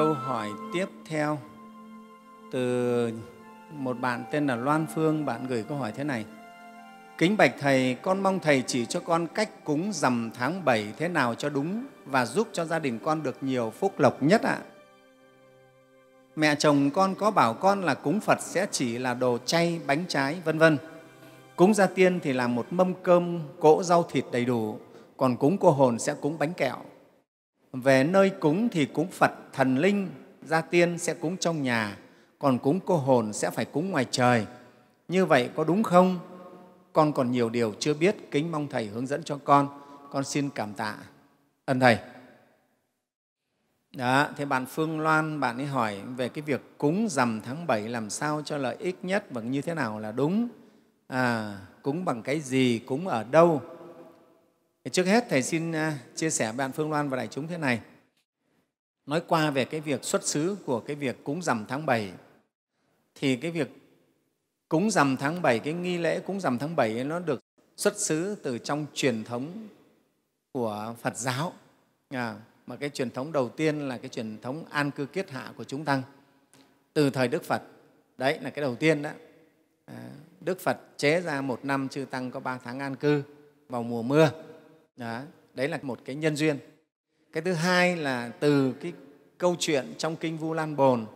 câu hỏi tiếp theo từ một bạn tên là Loan Phương. Bạn gửi câu hỏi thế này. Kính bạch Thầy, con mong Thầy chỉ cho con cách cúng rằm tháng 7 thế nào cho đúng và giúp cho gia đình con được nhiều phúc lộc nhất ạ. Mẹ chồng con có bảo con là cúng Phật sẽ chỉ là đồ chay, bánh trái, vân vân. Cúng gia tiên thì là một mâm cơm, cỗ rau thịt đầy đủ, còn cúng cô hồn sẽ cúng bánh kẹo. Về nơi cúng thì cúng Phật, thần linh, gia tiên sẽ cúng trong nhà, còn cúng cô hồn sẽ phải cúng ngoài trời. Như vậy có đúng không? Con còn nhiều điều chưa biết, kính mong Thầy hướng dẫn cho con. Con xin cảm tạ ân Thầy. Đó, thế bạn Phương Loan, bạn ấy hỏi về cái việc cúng rằm tháng 7 làm sao cho lợi ích nhất và như thế nào là đúng. À, cúng bằng cái gì, cúng ở đâu. Trước hết, Thầy xin à, chia sẻ với bạn Phương Loan và đại chúng thế này. Nói qua về cái việc xuất xứ của cái việc cúng rằm tháng 7 thì cái việc cúng rằm tháng 7, cái nghi lễ cúng rằm tháng 7 ấy, nó được xuất xứ từ trong truyền thống của Phật giáo. À, mà cái truyền thống đầu tiên là cái truyền thống an cư kiết hạ của chúng tăng từ thời Đức Phật. Đấy là cái đầu tiên đó. À, Đức Phật chế ra một năm chư tăng có ba tháng an cư vào mùa mưa. Đó, đấy là một cái nhân duyên. Cái thứ hai là từ cái câu chuyện trong Kinh Vu Lan Bồn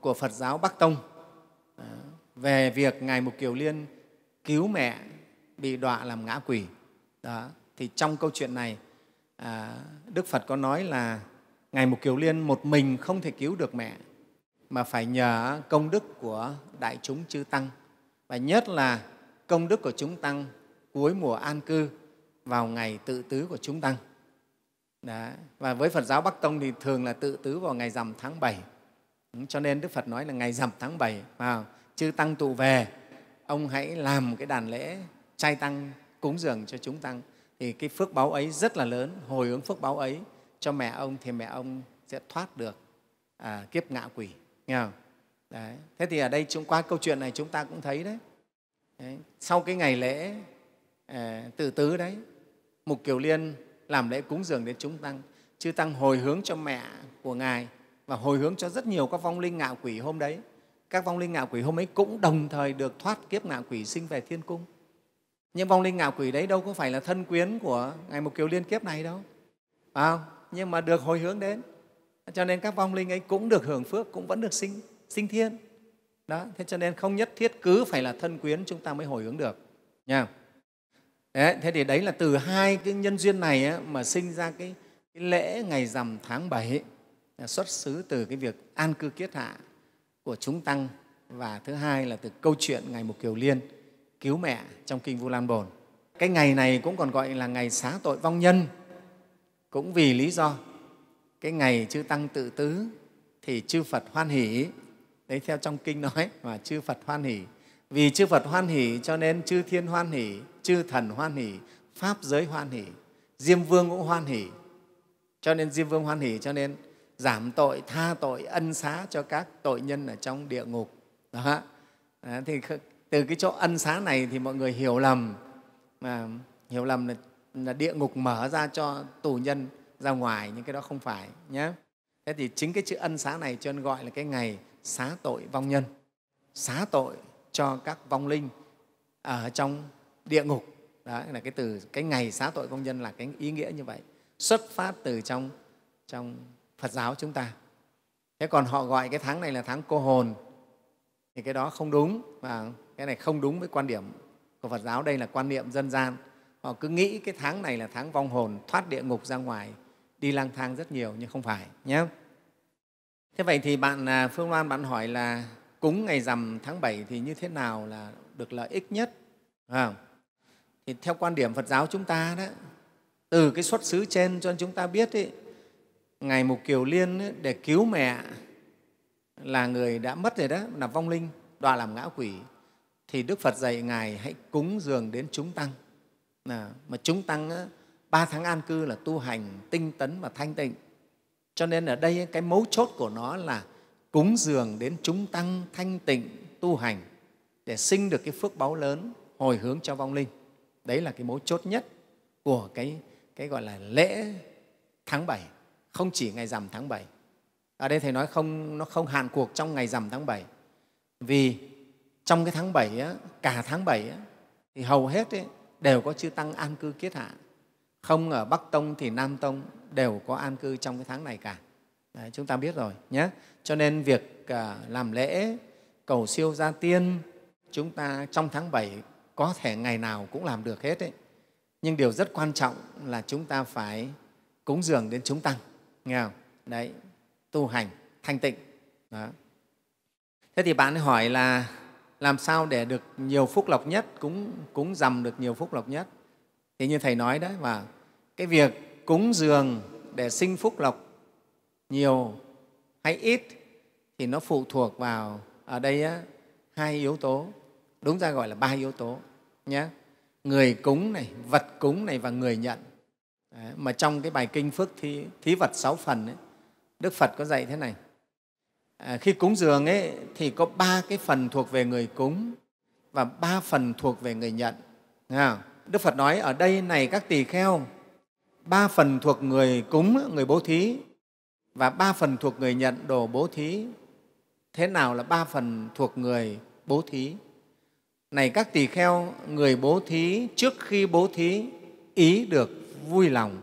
của Phật giáo Bắc Tông đó, về việc Ngài Mục Kiều Liên cứu mẹ bị đọa làm ngã quỷ. Đó. Thì trong câu chuyện này, à, Đức Phật có nói là Ngài Mục Kiều Liên một mình không thể cứu được mẹ, mà phải nhờ công đức của đại chúng chư Tăng, và nhất là công đức của chúng Tăng cuối mùa an cư vào ngày tự tứ của chúng Tăng. Đó. Và với Phật giáo Bắc Tông thì thường là tự tứ vào ngày rằm tháng 7. Cho nên Đức Phật nói là ngày rằm tháng 7, vào chư Tăng tụ về, ông hãy làm cái đàn lễ trai tăng cúng dường cho chúng Tăng thì cái phước báo ấy rất là lớn hồi hướng phước báo ấy cho mẹ ông thì mẹ ông sẽ thoát được à, kiếp ngạ quỷ nghe không? Đấy. thế thì ở đây chúng qua câu chuyện này chúng ta cũng thấy đấy, đấy. sau cái ngày lễ à, tự tứ đấy mục kiều liên làm lễ cúng dường đến chúng tăng chư tăng hồi hướng cho mẹ của ngài và hồi hướng cho rất nhiều các vong linh ngạo quỷ hôm đấy các vong linh ngạo quỷ hôm ấy cũng đồng thời được thoát kiếp ngạo quỷ sinh về thiên cung nhưng vong linh ngạo quỷ đấy đâu có phải là thân quyến của Ngài Mục Kiều Liên kiếp này đâu. Phải không? Nhưng mà được hồi hướng đến. Cho nên các vong linh ấy cũng được hưởng phước, cũng vẫn được sinh, sinh thiên. Đó. Thế cho nên không nhất thiết cứ phải là thân quyến chúng ta mới hồi hướng được. Nha. Đấy, thế thì đấy là từ hai cái nhân duyên này ấy, mà sinh ra cái, cái lễ ngày rằm tháng 7 xuất xứ từ cái việc an cư kiết hạ của chúng tăng và thứ hai là từ câu chuyện ngày Mục Kiều Liên cứu mẹ trong Kinh Vu Lan Bồn. Cái ngày này cũng còn gọi là ngày xá tội vong nhân, cũng vì lý do cái ngày chư Tăng tự tứ thì chư Phật hoan hỷ, đấy theo trong Kinh nói mà chư Phật hoan hỷ. Vì chư Phật hoan hỷ cho nên chư Thiên hoan hỷ, chư Thần hoan hỷ, Pháp giới hoan hỷ, Diêm Vương cũng hoan hỷ. Cho nên Diêm Vương hoan hỷ cho nên giảm tội, tha tội, ân xá cho các tội nhân ở trong địa ngục. Đó. Đó, thì từ cái chỗ ân xá này thì mọi người hiểu lầm mà hiểu lầm là, là địa ngục mở ra cho tù nhân ra ngoài nhưng cái đó không phải nhé thế thì chính cái chữ ân xá này cho nên gọi là cái ngày xá tội vong nhân xá tội cho các vong linh ở trong địa ngục. Đó là cái từ cái ngày xá tội công nhân là cái ý nghĩa như vậy xuất phát từ trong trong Phật giáo chúng ta. Thế còn họ gọi cái tháng này là tháng cô hồn thì cái đó không đúng và cái này không đúng với quan điểm của Phật giáo. Đây là quan niệm dân gian. Họ cứ nghĩ cái tháng này là tháng vong hồn thoát địa ngục ra ngoài đi lang thang rất nhiều nhưng không phải nhé. Thế vậy thì bạn à, Phương Loan bạn hỏi là cúng ngày rằm tháng 7 thì như thế nào là được lợi ích nhất? À, thì theo quan điểm Phật giáo chúng ta đó từ cái xuất xứ trên cho chúng ta biết ấy, ngày Mục Kiều Liên ấy, để cứu mẹ là người đã mất rồi đó là vong linh đọa làm ngã quỷ thì Đức Phật dạy Ngài hãy cúng dường đến chúng tăng. À, mà chúng tăng á, ba tháng an cư là tu hành tinh tấn và thanh tịnh. Cho nên ở đây cái mấu chốt của nó là cúng dường đến chúng tăng thanh tịnh tu hành để sinh được cái phước báu lớn hồi hướng cho vong linh. Đấy là cái mấu chốt nhất của cái, cái gọi là lễ tháng 7, không chỉ ngày rằm tháng 7. ở đây thầy nói không nó không hạn cuộc trong ngày rằm tháng 7 vì trong cái tháng 7 á, cả tháng 7 á, thì hầu hết ấy, đều có chư tăng an cư kiết hạ. Không ở bắc tông thì nam tông đều có an cư trong cái tháng này cả. Đấy, chúng ta biết rồi nhé. Cho nên việc à, làm lễ cầu siêu gia tiên chúng ta trong tháng 7 có thể ngày nào cũng làm được hết ấy. nhưng điều rất quan trọng là chúng ta phải cúng dường đến chúng tăng nghe không đấy tu hành thanh tịnh đó. thế thì bạn hỏi là làm sao để được nhiều phúc lộc nhất cúng cúng dầm được nhiều phúc lộc nhất thì như thầy nói đấy và cái việc cúng dường để sinh phúc lộc nhiều hay ít thì nó phụ thuộc vào ở đây á, hai yếu tố đúng ra gọi là ba yếu tố nhé. Người cúng này vật cúng này và người nhận. Đấy, mà trong cái bài kinh phước thí, thí vật sáu phần ấy, đức phật có dạy thế này. À, khi cúng dường ấy, thì có ba cái phần thuộc về người cúng và ba phần thuộc về người nhận. Đức phật nói ở đây này các tỳ kheo ba phần thuộc người cúng người bố thí và ba phần thuộc người nhận đồ bố thí. Thế nào là ba phần thuộc người bố thí? Này các tỳ kheo người bố thí trước khi bố thí ý được vui lòng.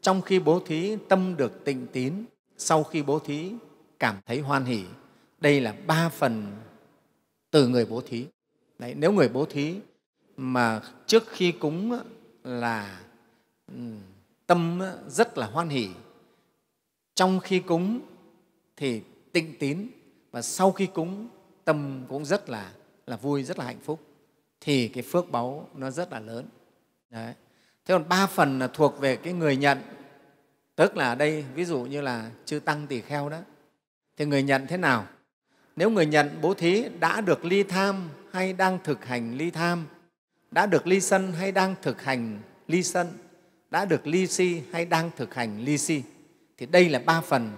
Trong khi bố thí tâm được tịnh tín. Sau khi bố thí cảm thấy hoan hỷ. Đây là ba phần từ người bố thí. Đấy, nếu người bố thí mà trước khi cúng là tâm rất là hoan hỷ trong khi cúng thì tịnh tín và sau khi cúng tâm cũng rất là là vui rất là hạnh phúc. Thì cái phước báu nó rất là lớn. Đấy. thế còn ba phần là thuộc về cái người nhận. Tức là ở đây ví dụ như là chư tăng tỳ kheo đó. Thì người nhận thế nào? Nếu người nhận bố thí đã được ly tham hay đang thực hành ly tham đã được ly sân hay đang thực hành ly sân đã được ly si hay đang thực hành ly si thì đây là ba phần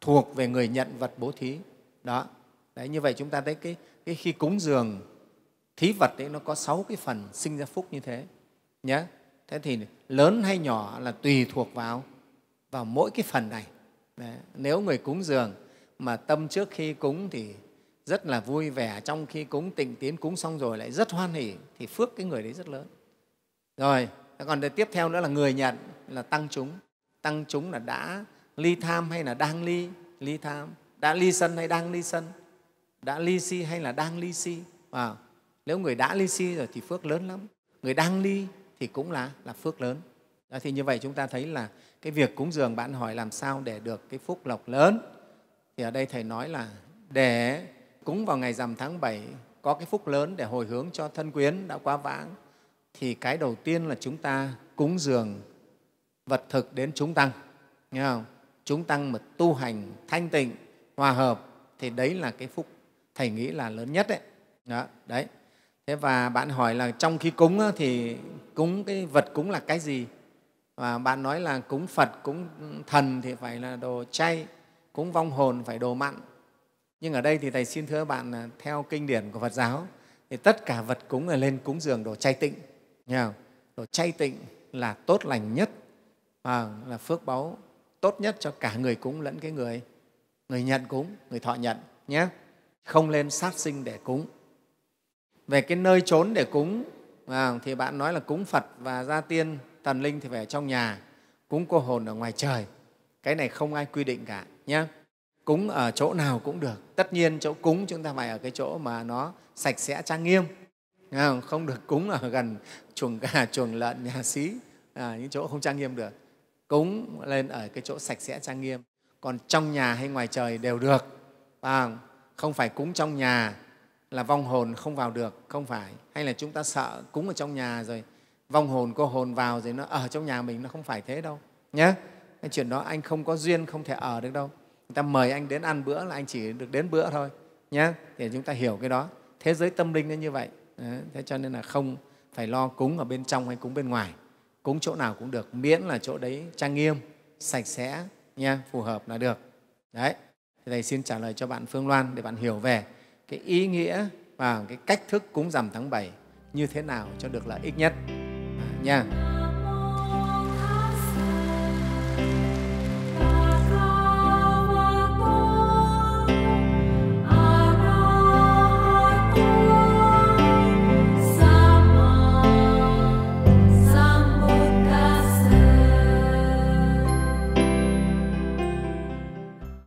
thuộc về người nhận vật bố thí. Đó. Đấy như vậy chúng ta thấy cái, cái khi cúng dường, thí vật ấy, nó có sáu cái phần sinh ra phúc như thế nhé thế thì lớn hay nhỏ là tùy thuộc vào vào mỗi cái phần này. Đấy. nếu người cúng dường mà tâm trước khi cúng thì rất là vui vẻ, trong khi cúng tịnh tiến, cúng xong rồi lại rất hoan hỉ thì phước cái người đấy rất lớn. Rồi còn tiếp theo nữa là người nhận, là tăng chúng. Tăng chúng là đã ly tham hay là đang ly ly tham? Đã ly sân hay đang ly sân? Đã ly si hay là đang ly si? À, nếu người đã ly si rồi thì phước lớn lắm. Người đang ly thì cũng là là phước lớn. Đó, thì như vậy chúng ta thấy là cái việc cúng dường bạn hỏi làm sao để được cái phúc lộc lớn thì ở đây thầy nói là để cúng vào ngày rằm tháng 7 có cái phúc lớn để hồi hướng cho thân quyến đã quá vãng thì cái đầu tiên là chúng ta cúng dường vật thực đến chúng tăng. Nghe không? chúng tăng mà tu hành thanh tịnh hòa hợp thì đấy là cái phúc thầy nghĩ là lớn nhất đấy đó, đấy. Thế và bạn hỏi là trong khi cúng thì cúng cái vật cúng là cái gì? Và bạn nói là cúng phật cúng thần thì phải là đồ chay cúng vong hồn phải đồ mặn. Nhưng ở đây thì thầy xin thưa bạn là theo kinh điển của phật giáo thì tất cả vật cúng là lên cúng dường đồ chay tịnh. Nghe không? đồ chay tịnh là tốt lành nhất và là phước báu tốt nhất cho cả người cúng lẫn cái người người nhận cúng người thọ nhận nhé không lên sát sinh để cúng. Về cái nơi trốn để cúng à, thì bạn nói là cúng phật và gia tiên thần linh thì phải ở trong nhà cúng cô hồn ở ngoài trời. Cái này không ai quy định cả nhé cúng ở chỗ nào cũng được. Tất nhiên chỗ cúng chúng ta phải ở cái chỗ mà nó sạch sẽ trang nghiêm. À, không được cúng ở gần chuồng gà chuồng lợn nhà xí à, những chỗ không trang nghiêm được. Cúng lên ở cái chỗ sạch sẽ trang nghiêm. Còn trong nhà hay ngoài trời đều được. À, không phải cúng trong nhà là vong hồn không vào được không phải. Hay là chúng ta sợ cúng ở trong nhà rồi vong hồn cô hồn vào rồi nó ở trong nhà mình nó không phải thế đâu nhé cái chuyện đó anh không có duyên không thể ở được đâu. Người ta mời anh đến ăn bữa là anh chỉ được đến bữa thôi nhé để chúng ta hiểu cái đó. Thế giới tâm linh nó như vậy. Đấy, thế cho nên là không phải lo cúng ở bên trong hay cúng bên ngoài. Cúng chỗ nào cũng được miễn là chỗ đấy trang nghiêm sạch sẽ nha phù hợp là được. Đấy thì thầy xin trả lời cho bạn phương loan để bạn hiểu về cái ý nghĩa và cái cách thức cúng rằm tháng 7 như thế nào cho được lợi ích nhất. À, nha.